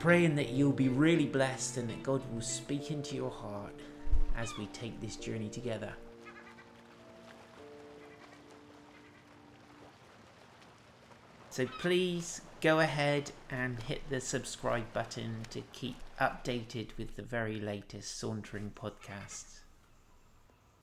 Praying that you'll be really blessed and that God will speak into your heart as we take this journey together. So please go ahead and hit the subscribe button to keep updated with the very latest Sauntering podcasts.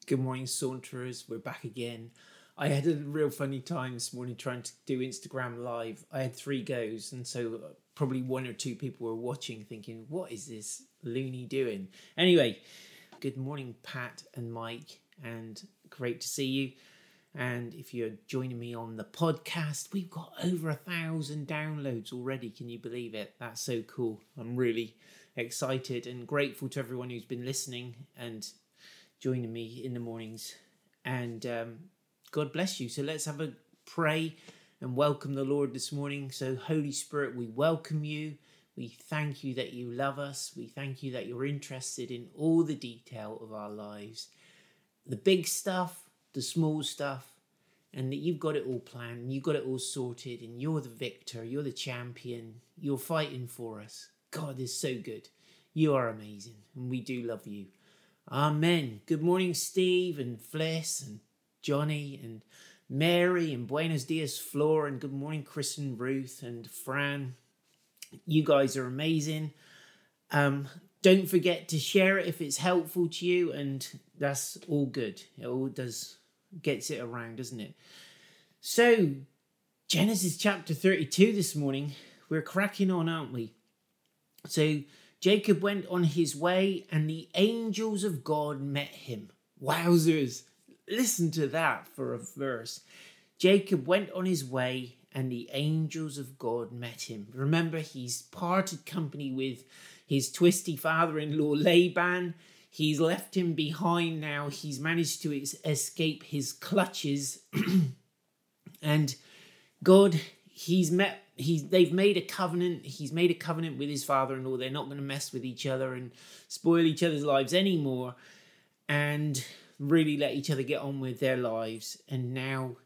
Good morning, Saunterers. We're back again. I had a real funny time this morning trying to do Instagram live. I had three goes, and so probably one or two people were watching thinking, what is this loony doing? Anyway, good morning, Pat and Mike, and great to see you. And if you're joining me on the podcast, we've got over a thousand downloads already. Can you believe it? That's so cool. I'm really excited and grateful to everyone who's been listening and joining me in the mornings. And um, God bless you. So let's have a pray and welcome the Lord this morning. So, Holy Spirit, we welcome you. We thank you that you love us. We thank you that you're interested in all the detail of our lives the big stuff, the small stuff, and that you've got it all planned, you've got it all sorted, and you're the victor, you're the champion, you're fighting for us. God is so good. You are amazing, and we do love you. Amen. Good morning, Steve and Fliss and Johnny and Mary and Buenos Dias, Flora, and good morning, Chris and Ruth and Fran. You guys are amazing. Um, don't forget to share it if it's helpful to you, and that's all good. It all does gets it around, doesn't it? So, Genesis chapter 32 this morning, we're cracking on, aren't we? So, Jacob went on his way, and the angels of God met him. Wowzers! Listen to that for a verse. Jacob went on his way, and the angels of God met him. Remember, he's parted company with his twisty father in law Laban. He's left him behind now. He's managed to escape his clutches. and God, he's met he's they've made a covenant he's made a covenant with his father-in-law they're not going to mess with each other and spoil each other's lives anymore and really let each other get on with their lives. And now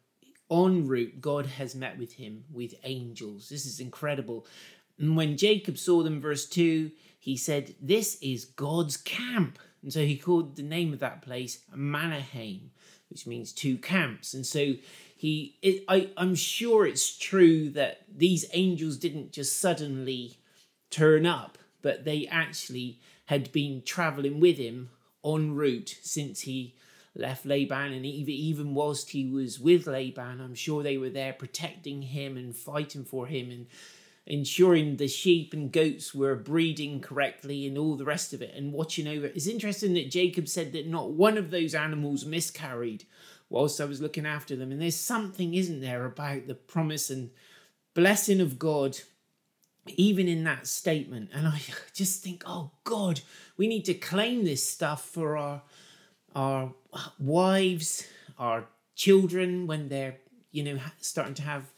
en route god has met with him with angels. This is incredible. And when jacob saw them verse 2 he said this is god's camp. And so he called the name of that place Mahanaim, which means two camps. And so he, it, I, I'm sure it's true that these angels didn't just suddenly turn up, but they actually had been traveling with him en route since he left Laban, and even whilst he was with Laban, I'm sure they were there protecting him and fighting for him and ensuring the sheep and goats were breeding correctly and all the rest of it and watching over. It's interesting that Jacob said that not one of those animals miscarried whilst I was looking after them. And there's something, isn't there, about the promise and blessing of God, even in that statement. And I just think, oh God, we need to claim this stuff for our our wives, our children when they're, you know, starting to have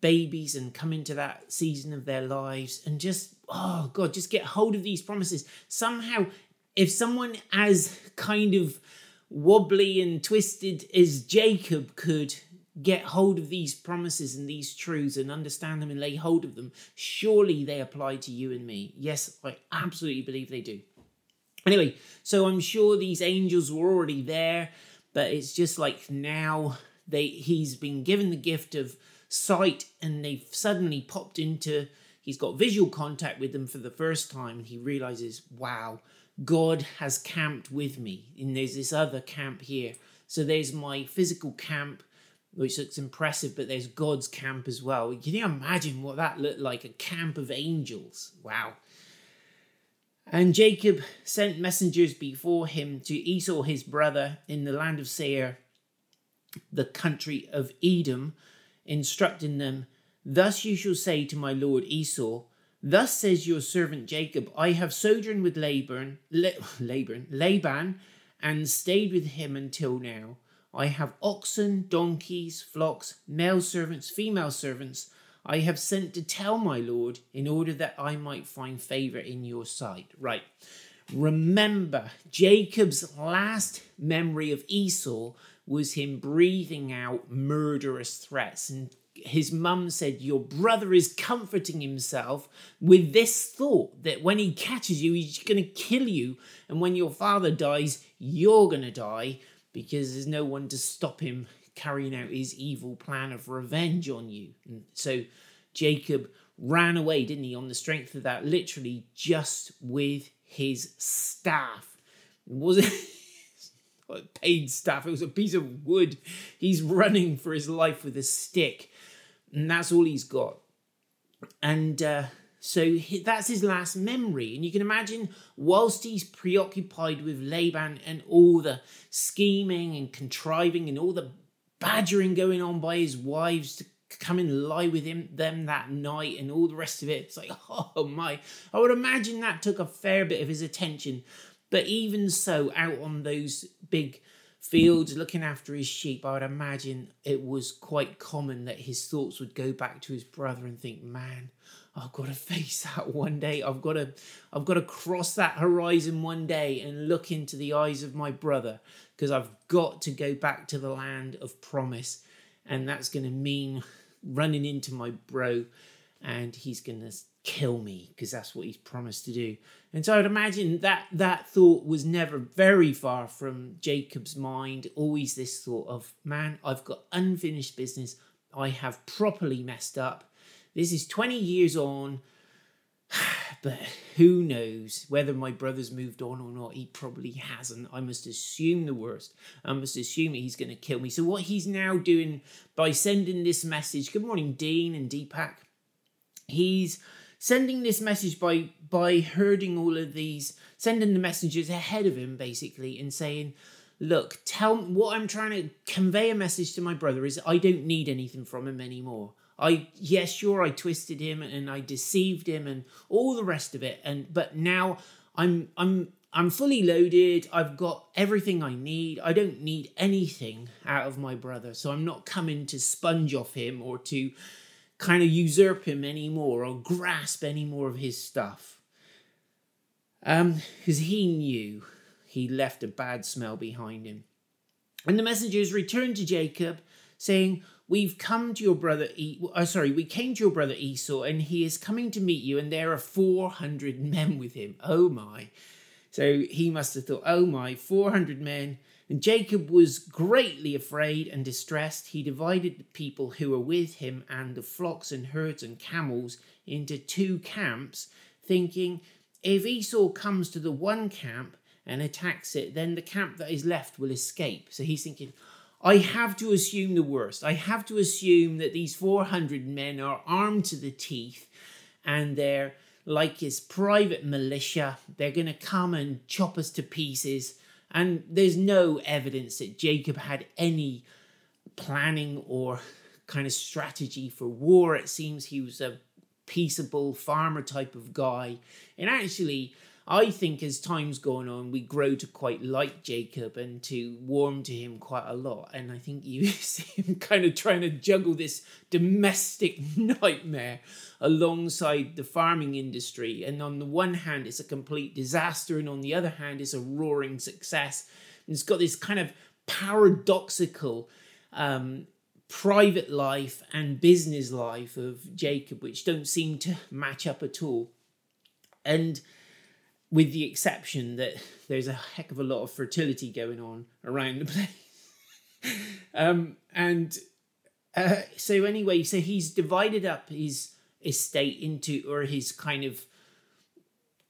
babies and come into that season of their lives and just oh god just get hold of these promises. Somehow if someone as kind of wobbly and twisted as jacob could get hold of these promises and these truths and understand them and lay hold of them surely they apply to you and me. Yes i absolutely believe they do anyway so i'm sure these angels were already there but it's just like now they he's been given the gift of sight and they've suddenly popped into he's got visual contact with them for the first time and he realizes wow god has camped with me. And there's this other camp here. So there's my physical camp which looks impressive but there's god's camp as well. Can you imagine what that looked like? A camp of angels. Wow and Jacob sent messengers before him to Esau his brother in the land of Seir the country of Edom, instructing them, Thus you shall say to my lord Esau, Thus says your servant Jacob, I have sojourned with Laban, La- Laban, Laban, and stayed with him until now. I have oxen, donkeys, flocks, male servants, female servants. I have sent to tell my lord in order that I might find favor in your sight. Right. Remember, Jacob's last memory of Esau was him breathing out murderous threats and his mum said, Your brother is comforting himself with this thought that when he catches you, he's going to kill you. And when your father dies, you're going to die because there's no one to stop him carrying out his evil plan of revenge on you. And so Jacob ran away, didn't he, on the strength of that, literally just with his staff. It wasn't paid staff, it was a piece of wood. He's running for his life with a stick and that's all he's got. And uh, so that's his last memory. And you can imagine, whilst he's preoccupied with Laban and all the scheming and contriving and all the badgering going on by his wives to come and lie with him them that night and all the rest of it, it's like, oh my. I would imagine that took a fair bit of his attention. But even so, out on those big fields looking after his sheep, I would imagine it was quite common that his thoughts would go back to his brother and think, man, I've got to face that one day. I've got to I've got to cross that horizon one day and look into the eyes of my brother because I've got to go back to the land of promise. And that's going to mean running into my bro and he's going to kill me because that's what he's promised to do. And so I'd imagine that that thought was never very far from Jacob's mind. Always this thought of, man, I've got unfinished business. I have properly messed up. This is 20 years on. But who knows whether my brother's moved on or not? He probably hasn't. I must assume the worst. I must assume he's going to kill me. So, what he's now doing by sending this message good morning, Dean and Deepak, he's sending this message by by herding all of these sending the messages ahead of him basically and saying look tell what i'm trying to convey a message to my brother is i don't need anything from him anymore. I yes sure i twisted him and i deceived him and all the rest of it and but now i'm i'm i'm fully loaded. I've got everything i need. I don't need anything out of my brother so i'm not coming to sponge off him or to kind of usurp him anymore or grasp any more of his stuff. Um, because he knew he left a bad smell behind him. And the messengers returned to Jacob, saying, We've come to your brother, e- oh, sorry, we came to your brother Esau, and he is coming to meet you, and there are 400 men with him. Oh my. So he must have thought, Oh my, 400 men and Jacob was greatly afraid and distressed. He divided the people who were with him and the flocks and herds and camels into two camps, thinking, if Esau comes to the one camp and attacks it, then the camp that is left will escape. So he's thinking, I have to assume the worst. I have to assume that these 400 men are armed to the teeth and they're like his private militia. They're going to come and chop us to pieces and there's no evidence that Jacob had any planning or kind of strategy for war. It seems he was a peaceable farmer type of guy. And actually, I think as time's gone on, we grow to quite like Jacob and to warm to him quite a lot. And I think you see him kind of trying to juggle this domestic nightmare alongside the farming industry. And on the one hand, it's a complete disaster, and on the other hand, it's a roaring success. And it's got this kind of paradoxical um, private life and business life of Jacob, which don't seem to match up at all. And with the exception that there's a heck of a lot of fertility going on around the place. um, and uh, so anyway, so he's divided up his estate into, or his kind of,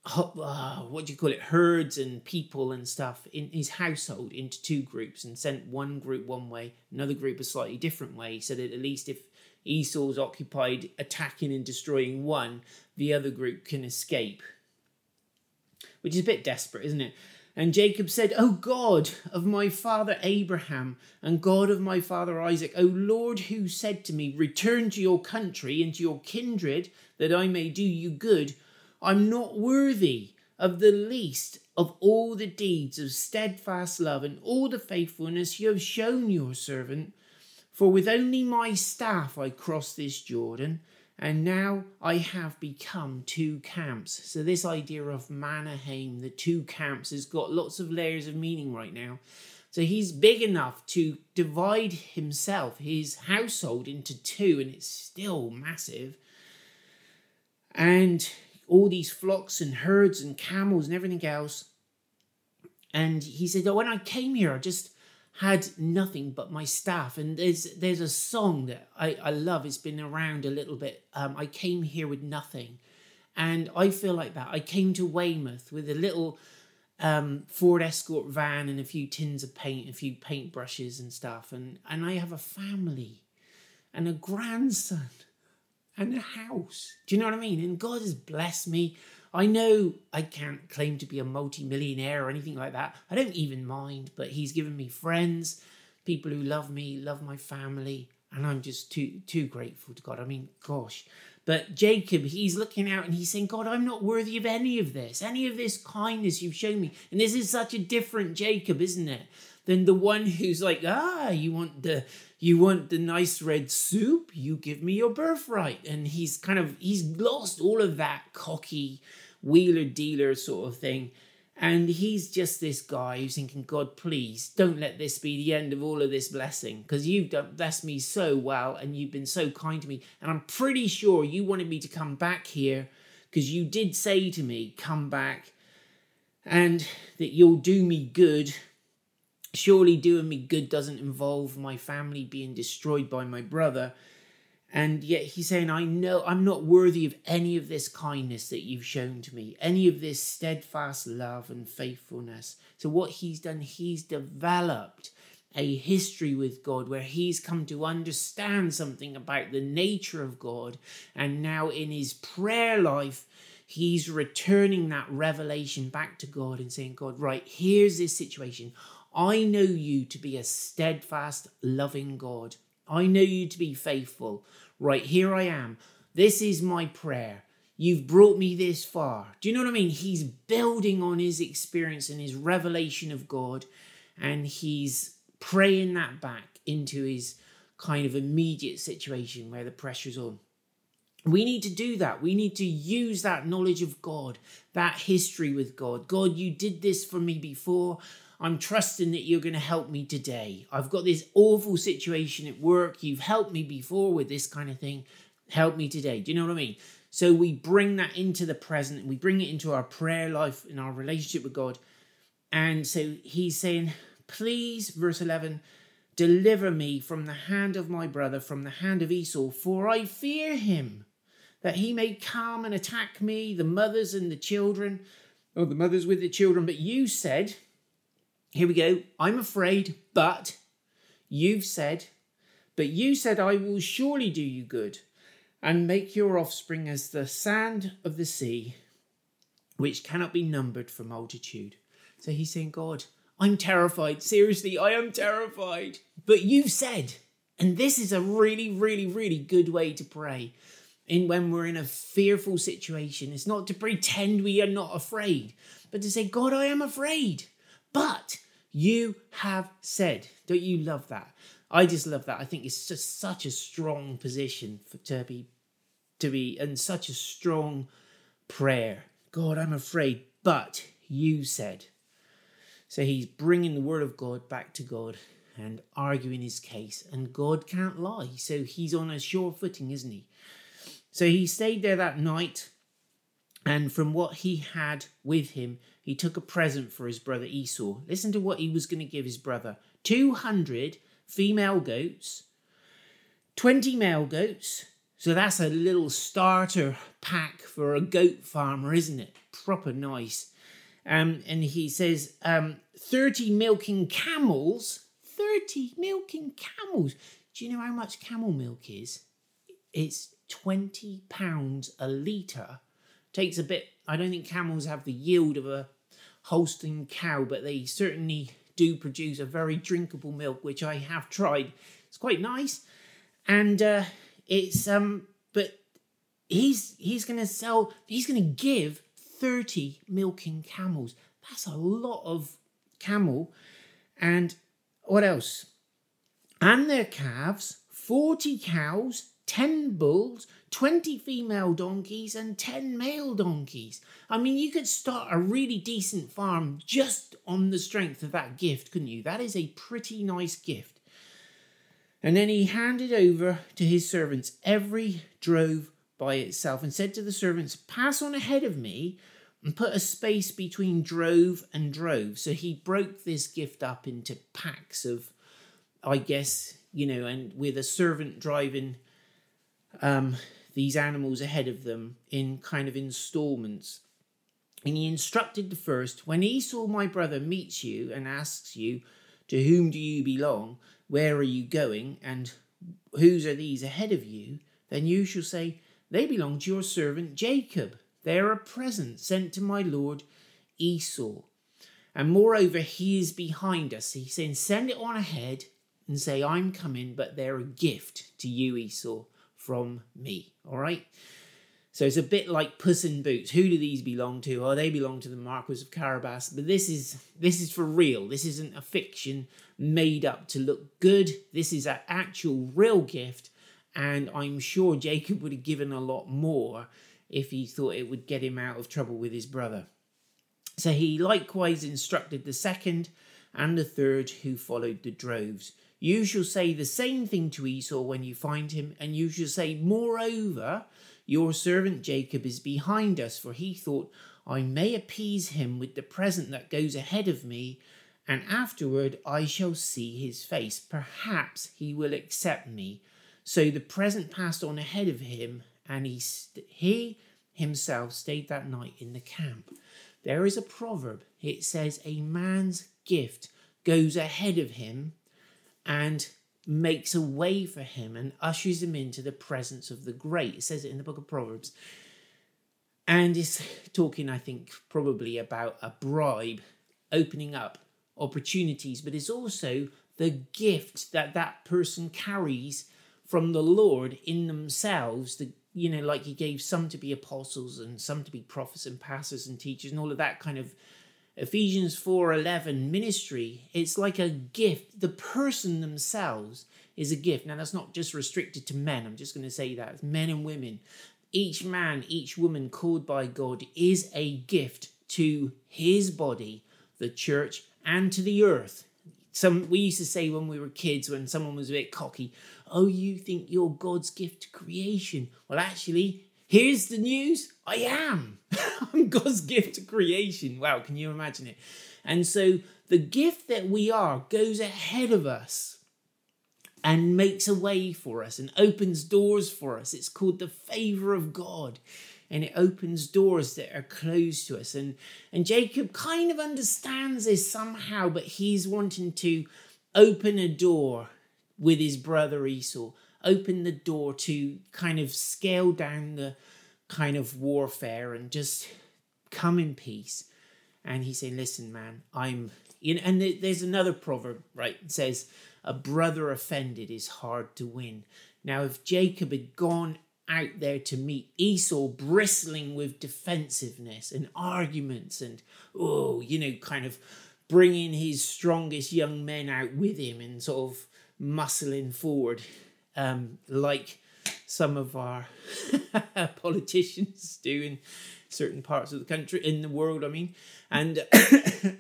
uh, what do you call it, herds and people and stuff in his household into two groups and sent one group one way, another group a slightly different way, so that at least if Esau's occupied attacking and destroying one, the other group can escape which is a bit desperate, isn't it? And Jacob said, O God of my father Abraham and God of my father Isaac, O Lord, who said to me, Return to your country and to your kindred, that I may do you good, I'm not worthy of the least of all the deeds of steadfast love and all the faithfulness you have shown your servant. For with only my staff I crossed this Jordan and now I have become two camps. So, this idea of Mahanaim, the two camps, has got lots of layers of meaning right now. So, he's big enough to divide himself, his household, into two, and it's still massive. And all these flocks and herds and camels and everything else. And he said, oh, When I came here, I just had nothing but my staff. And there's there's a song that I, I love. It's been around a little bit. Um, I came here with nothing, and I feel like that. I came to Weymouth with a little um, Ford Escort van and a few tins of paint, a few paint brushes and stuff, and and I have a family, and a grandson, and a house. Do you know what I mean? And God has blessed me. I know I can't claim to be a multi-millionaire or anything like that. I don't even mind, but he's given me friends, people who love me, love my family, and I'm just too too grateful to God. I mean, gosh. But Jacob, he's looking out and he's saying, God, I'm not worthy of any of this, any of this kindness you've shown me. And this is such a different Jacob, isn't it? Than the one who's like, ah, you want the you want the nice red soup, you give me your birthright. And he's kind of he's lost all of that cocky wheeler dealer sort of thing. And he's just this guy who's thinking, God, please don't let this be the end of all of this blessing because you've done blessed me so well and you've been so kind to me. And I'm pretty sure you wanted me to come back here because you did say to me, come back and that you'll do me good surely doing me good doesn't involve my family being destroyed by my brother. And yet he's saying, I know I'm not worthy of any of this kindness that you've shown to me, any of this steadfast love and faithfulness. So, what he's done, he's developed a history with God where he's come to understand something about the nature of God. And now, in his prayer life, he's returning that revelation back to God and saying, God, right, here's this situation. I know you to be a steadfast, loving God. I know you to be faithful. Right, here I am. This is my prayer. You've brought me this far. Do you know what I mean? He's building on his experience and his revelation of God, and he's praying that back into his kind of immediate situation where the pressure's on. We need to do that. We need to use that knowledge of God, that history with God. God, you did this for me before. I'm trusting that you're going to help me today. I've got this awful situation at work. You've helped me before with this kind of thing. Help me today. Do you know what I mean? So we bring that into the present, we bring it into our prayer life and our relationship with God. And so he's saying, Please, verse 11, deliver me from the hand of my brother, from the hand of Esau, for I fear him, that he may come and attack me, the mothers and the children, or the mothers with the children. But you said, here we go. I'm afraid, but you've said, but you said, I will surely do you good and make your offspring as the sand of the sea, which cannot be numbered for multitude. So he's saying, God, I'm terrified. Seriously, I am terrified. But you've said, and this is a really, really, really good way to pray. In when we're in a fearful situation, it's not to pretend we are not afraid, but to say, God, I am afraid. But you have said, don't you love that? I just love that. I think it's just such a strong position for to be to be and such a strong prayer. God, I'm afraid, but you said. So he's bringing the word of God back to God and arguing his case, and God can't lie. So he's on a sure footing, isn't he? So he stayed there that night, and from what he had with him, he took a present for his brother Esau. Listen to what he was going to give his brother 200 female goats, 20 male goats. So that's a little starter pack for a goat farmer, isn't it? Proper nice. Um, and he says um, 30 milking camels. 30 milking camels. Do you know how much camel milk is? It's 20 pounds a litre. Takes a bit, I don't think camels have the yield of a Holstein cow, but they certainly do produce a very drinkable milk, which I have tried. It's quite nice, and uh, it's um, but he's he's gonna sell. He's gonna give thirty milking camels. That's a lot of camel, and what else? And their calves, forty cows, ten bulls, 20 female donkeys and 10 male donkeys. I mean, you could start a really decent farm just on the strength of that gift, couldn't you? That is a pretty nice gift. And then he handed over to his servants every drove by itself and said to the servants, Pass on ahead of me and put a space between drove and drove. So he broke this gift up into packs of, I guess, you know, and with a servant driving um, these animals ahead of them in kind of installments. And he instructed the first When Esau, my brother, meets you and asks you, To whom do you belong? Where are you going? And whose are these ahead of you? Then you shall say, They belong to your servant Jacob. They are a present sent to my lord Esau. And moreover, he is behind us. He's saying, Send it on ahead and say, I'm coming, but they're a gift to you, Esau from me. All right. So it's a bit like Puss in Boots. Who do these belong to? Oh, they belong to the Marquis of Carabas. But this is this is for real. This isn't a fiction made up to look good. This is an actual real gift, and I'm sure Jacob would have given a lot more if he thought it would get him out of trouble with his brother. So he likewise instructed the second and the third who followed the droves. You shall say the same thing to Esau when you find him, and you shall say, Moreover, your servant Jacob is behind us, for he thought, I may appease him with the present that goes ahead of me, and afterward I shall see his face. Perhaps he will accept me. So the present passed on ahead of him, and he, st- he himself stayed that night in the camp. There is a proverb. It says, A man's gift goes ahead of him and makes a way for him and ushers him into the presence of the great. It says it in the book of Proverbs. And it's talking, I think, probably about a bribe opening up opportunities, but it's also the gift that that person carries from the Lord in themselves. The you know, like He gave some to be apostles and some to be prophets and pastors and teachers and all of that kind of Ephesians 4:11 ministry, it's like a gift. The person themselves is a gift. Now that's not just restricted to men. I'm just going to say that. It's men and women. Each man, each woman called by God is a gift to his body, the church, and to the earth. Some we used to say when we were kids when someone was a bit cocky, "Oh, you think you're God's gift to creation." Well, actually, Here's the news I am. I'm God's gift to creation. Wow, can you imagine it? And so the gift that we are goes ahead of us and makes a way for us and opens doors for us. It's called the favor of God. And it opens doors that are closed to us. And, and Jacob kind of understands this somehow, but he's wanting to open a door with his brother Esau open the door to kind of scale down the kind of warfare and just come in peace. And he's saying, listen, man, I'm, you know, and there's another proverb, right? It says, a brother offended is hard to win. Now, if Jacob had gone out there to meet Esau bristling with defensiveness and arguments and, oh, you know, kind of bringing his strongest young men out with him and sort of muscling forward, um, like some of our politicians do in certain parts of the country, in the world, I mean. And,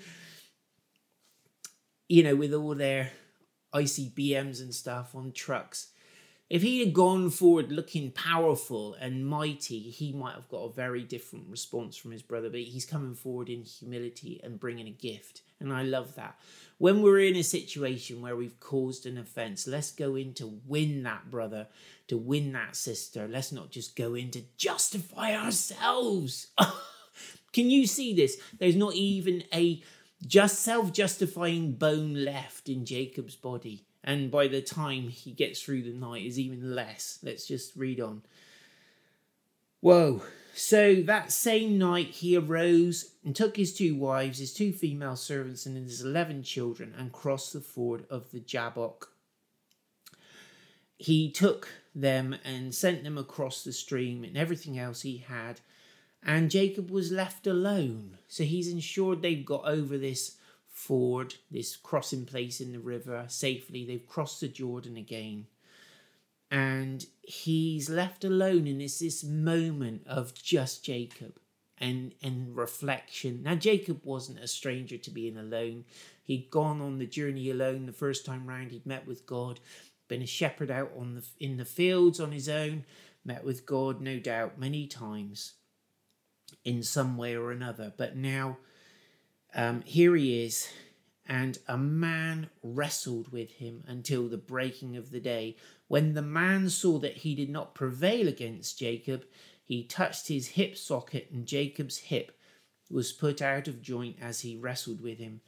you know, with all their ICBMs and stuff on trucks, if he had gone forward looking powerful and mighty, he might have got a very different response from his brother. But he's coming forward in humility and bringing a gift. And I love that when we're in a situation where we've caused an offense, let's go in to win that brother, to win that sister. Let's not just go in to justify ourselves. Can you see this? There's not even a just self-justifying bone left in Jacob's body. And by the time he gets through the night is even less. Let's just read on. Whoa. So that same night he arose and took his two wives, his two female servants, and his eleven children, and crossed the ford of the Jabbok. He took them and sent them across the stream and everything else he had, and Jacob was left alone. So he's ensured they've got over this ford, this crossing place in the river safely. They've crossed the Jordan again and he's left alone and it's this moment of just jacob and and reflection. Now jacob wasn't a stranger to being alone. He'd gone on the journey alone the first time round. He'd met with god been a shepherd out on the in the fields on his own met with god no doubt many times in some way or another. But now um, here he is and a man wrestled with him until the breaking of the day. When the man saw that he did not prevail against Jacob, he touched his hip socket, and Jacob's hip was put out of joint as he wrestled with him.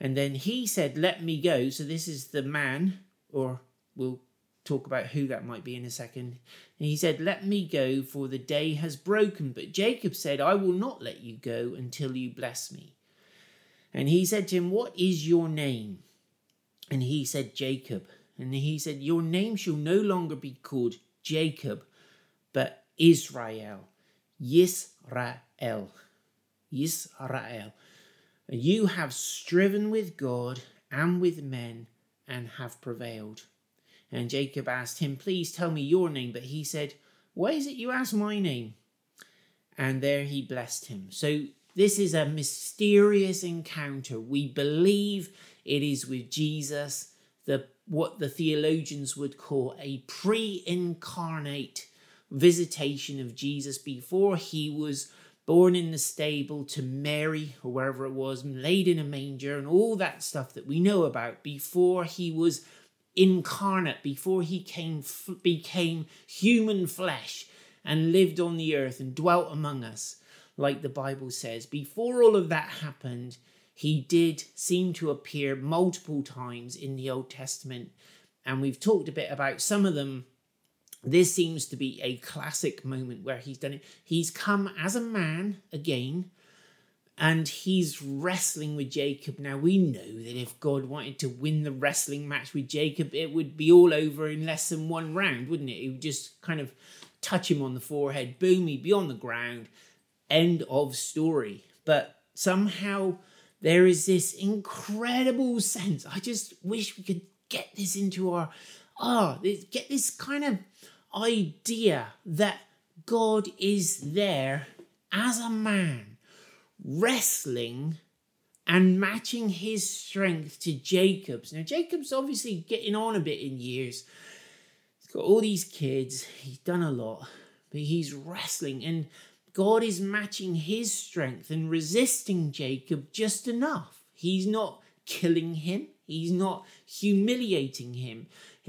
And then he said, Let me go. So this is the man, or we'll talk about who that might be in a second. And he said, Let me go, for the day has broken. But Jacob said, I will not let you go until you bless me. And he said to him, What is your name? And he said, Jacob. And he said, Your name shall no longer be called Jacob, but Israel. Yisrael. Yisrael. You have striven with God and with men and have prevailed. And Jacob asked him, Please tell me your name. But he said, Why is it you ask my name? And there he blessed him. So this is a mysterious encounter. We believe it is with Jesus, the what the theologians would call a pre-incarnate visitation of Jesus before he was born in the stable to Mary or wherever it was, laid in a manger, and all that stuff that we know about before he was incarnate, before he came became human flesh and lived on the earth and dwelt among us like the Bible says. Before all of that happened, he did seem to appear multiple times in the Old Testament, and we've talked a bit about some of them. This seems to be a classic moment where he's done it. He's come as a man again, and he's wrestling with Jacob. Now, we know that if God wanted to win the wrestling match with Jacob, it would be all over in less than one round, wouldn't it? It would just kind of touch him on the forehead, boom, he'd be on the ground end of story. But somehow there is this incredible sense. I just wish we could get this into our ah, oh, get this kind of idea that God is there as a man wrestling and matching his strength to Jacob's. Now, Jacob's obviously getting on a bit in years. He's got all these kids, he's done a lot, but he's wrestling. And God is matching his strength and resisting Jacob just enough. He's not killing him, he's not humiliating him,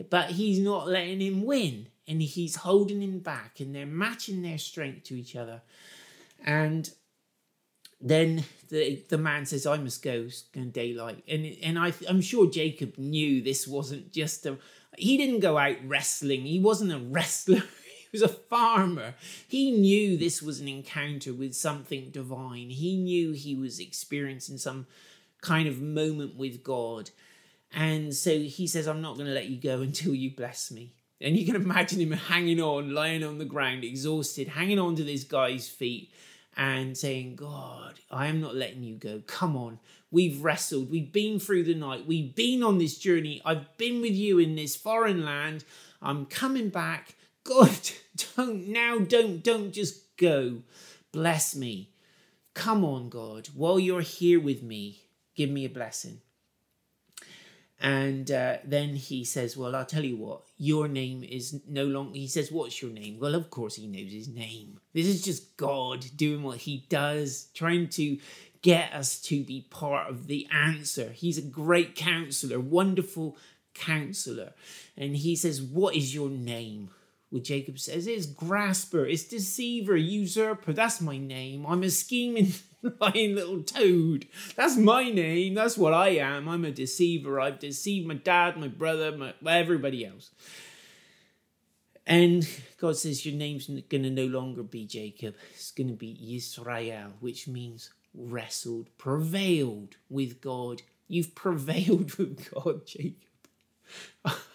but he's not letting him win. And he's holding him back, and they're matching their strength to each other. And then the the man says, "I must go. It's daylight." And and I I'm sure Jacob knew this wasn't just a. He didn't go out wrestling. He wasn't a wrestler. was a farmer. He knew this was an encounter with something divine. He knew he was experiencing some kind of moment with God. And so he says, I'm not going to let you go until you bless me. And you can imagine him hanging on, lying on the ground, exhausted, hanging on to this guy's feet and saying, God, I am not letting you go. Come on. We've wrestled. We've been through the night. We've been on this journey. I've been with you in this foreign land. I'm coming back. God, don't now, don't, don't just go. Bless me. Come on, God, while you're here with me, give me a blessing. And uh, then he says, Well, I'll tell you what, your name is no longer. He says, What's your name? Well, of course, he knows his name. This is just God doing what he does, trying to get us to be part of the answer. He's a great counselor, wonderful counselor. And he says, What is your name? What Jacob says it's grasper, it's deceiver, usurper. That's my name. I'm a scheming, lying little toad. That's my name. That's what I am. I'm a deceiver. I've deceived my dad, my brother, my everybody else. And God says, Your name's going to no longer be Jacob, it's going to be Israel, which means wrestled, prevailed with God. You've prevailed with God, Jacob.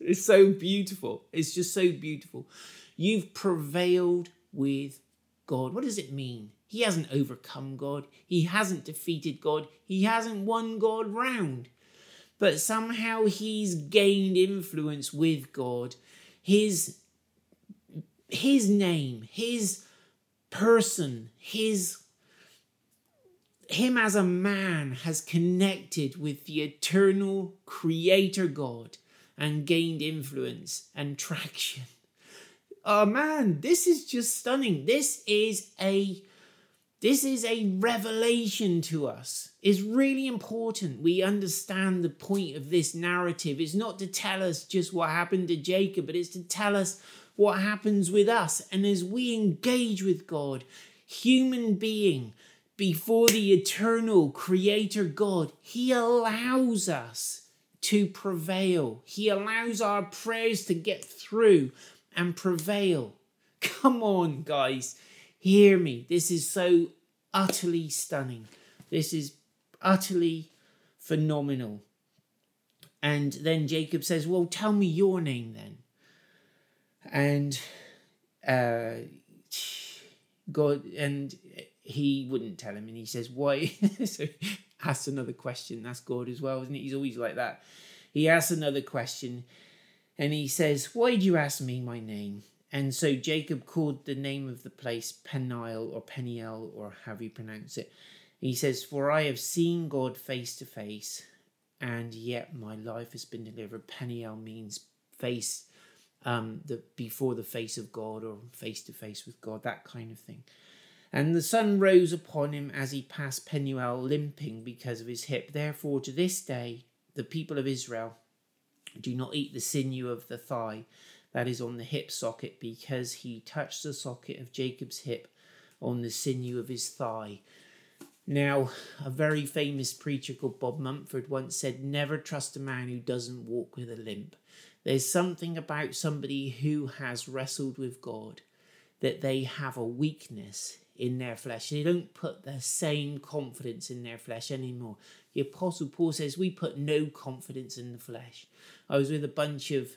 it's so beautiful. It's just so beautiful. You've prevailed with God. What does it mean? He hasn't overcome God. He hasn't defeated God. He hasn't won God round. But somehow he's gained influence with God. His his name, his person, his him as a man has connected with the eternal creator God and gained influence and traction. Oh man, this is just stunning. This is a this is a revelation to us. It's really important we understand the point of this narrative. It's not to tell us just what happened to Jacob, but it's to tell us what happens with us. And as we engage with God, human being, before the eternal creator God, He allows us to prevail. He allows our prayers to get through and prevail. Come on, guys. Hear me. This is so utterly stunning. This is utterly phenomenal. And then Jacob says, Well, tell me your name then. And uh, God, and he wouldn't tell him. And he says, Why? so asks another question. That's God as well, isn't it? He's always like that. He asks another question and he says, Why did you ask me my name? And so Jacob called the name of the place Peniel or Peniel or however you pronounce it. He says, For I have seen God face to face, and yet my life has been delivered. Peniel means face um the before the face of God or face to face with God, that kind of thing. And the sun rose upon him as he passed Penuel, limping because of his hip. Therefore, to this day, the people of Israel do not eat the sinew of the thigh that is on the hip socket, because he touched the socket of Jacob's hip on the sinew of his thigh. Now, a very famous preacher called Bob Mumford once said, Never trust a man who doesn't walk with a limp. There's something about somebody who has wrestled with God that they have a weakness in their flesh. They don't put the same confidence in their flesh anymore. The Apostle Paul says, We put no confidence in the flesh. I was with a bunch of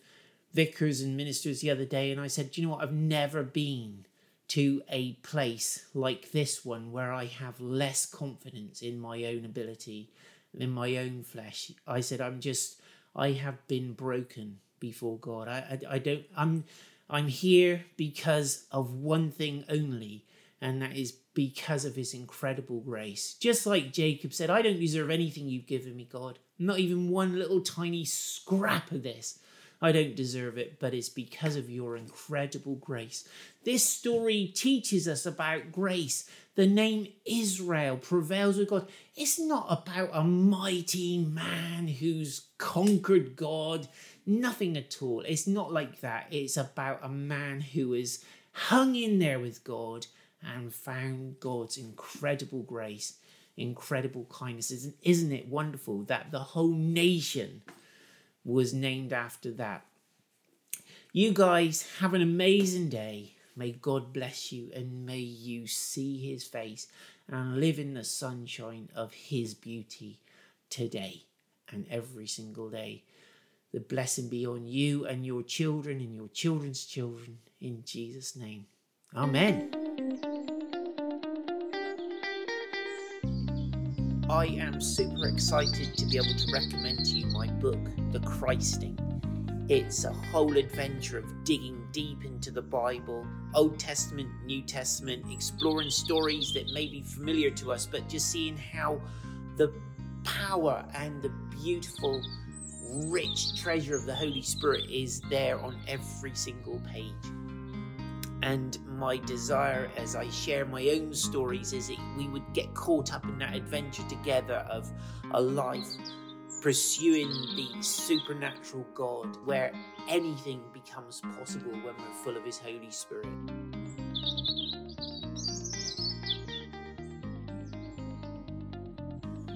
vicars and ministers the other day, and I said, Do you know what? I've never been to a place like this one where I have less confidence in my own ability, in my own flesh. I said, I'm just, I have been broken before God. I, I, I don't, I'm, I'm here because of one thing only, and that is because of his incredible grace. Just like Jacob said, I don't deserve anything you've given me, God. Not even one little tiny scrap of this. I don't deserve it, but it's because of your incredible grace. This story teaches us about grace. The name Israel prevails with God. It's not about a mighty man who's conquered God. Nothing at all. It's not like that. It's about a man who is hung in there with God and found God's incredible grace, incredible kindness. Isn't it wonderful that the whole nation was named after that. You guys have an amazing day. May God bless you and may you see his face and live in the sunshine of his beauty today and every single day. The blessing be on you and your children and your children's children in Jesus' name. Amen. I am super excited to be able to recommend to you my book, The Christing. It's a whole adventure of digging deep into the Bible, Old Testament, New Testament, exploring stories that may be familiar to us, but just seeing how the power and the beautiful, rich treasure of the Holy Spirit is there on every single page. And my desire as I share my own stories is that we would get caught up in that adventure together of a life pursuing the supernatural God where anything becomes possible when we're full of His Holy Spirit.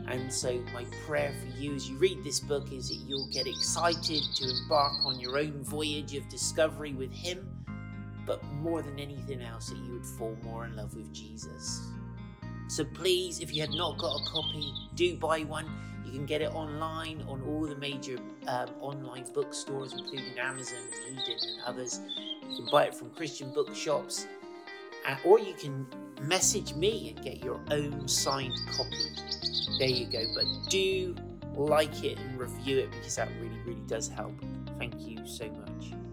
And so, my prayer for you as you read this book is that you'll get excited to embark on your own voyage of discovery with Him, but more than anything else, that you would fall more in love with Jesus. So, please, if you have not got a copy, do buy one. You can get it online on all the major um, online bookstores, including Amazon, and Eden, and others. You can buy it from Christian bookshops, uh, or you can message me and get your own signed copy. There you go. But do like it and review it because that really, really does help. Thank you so much.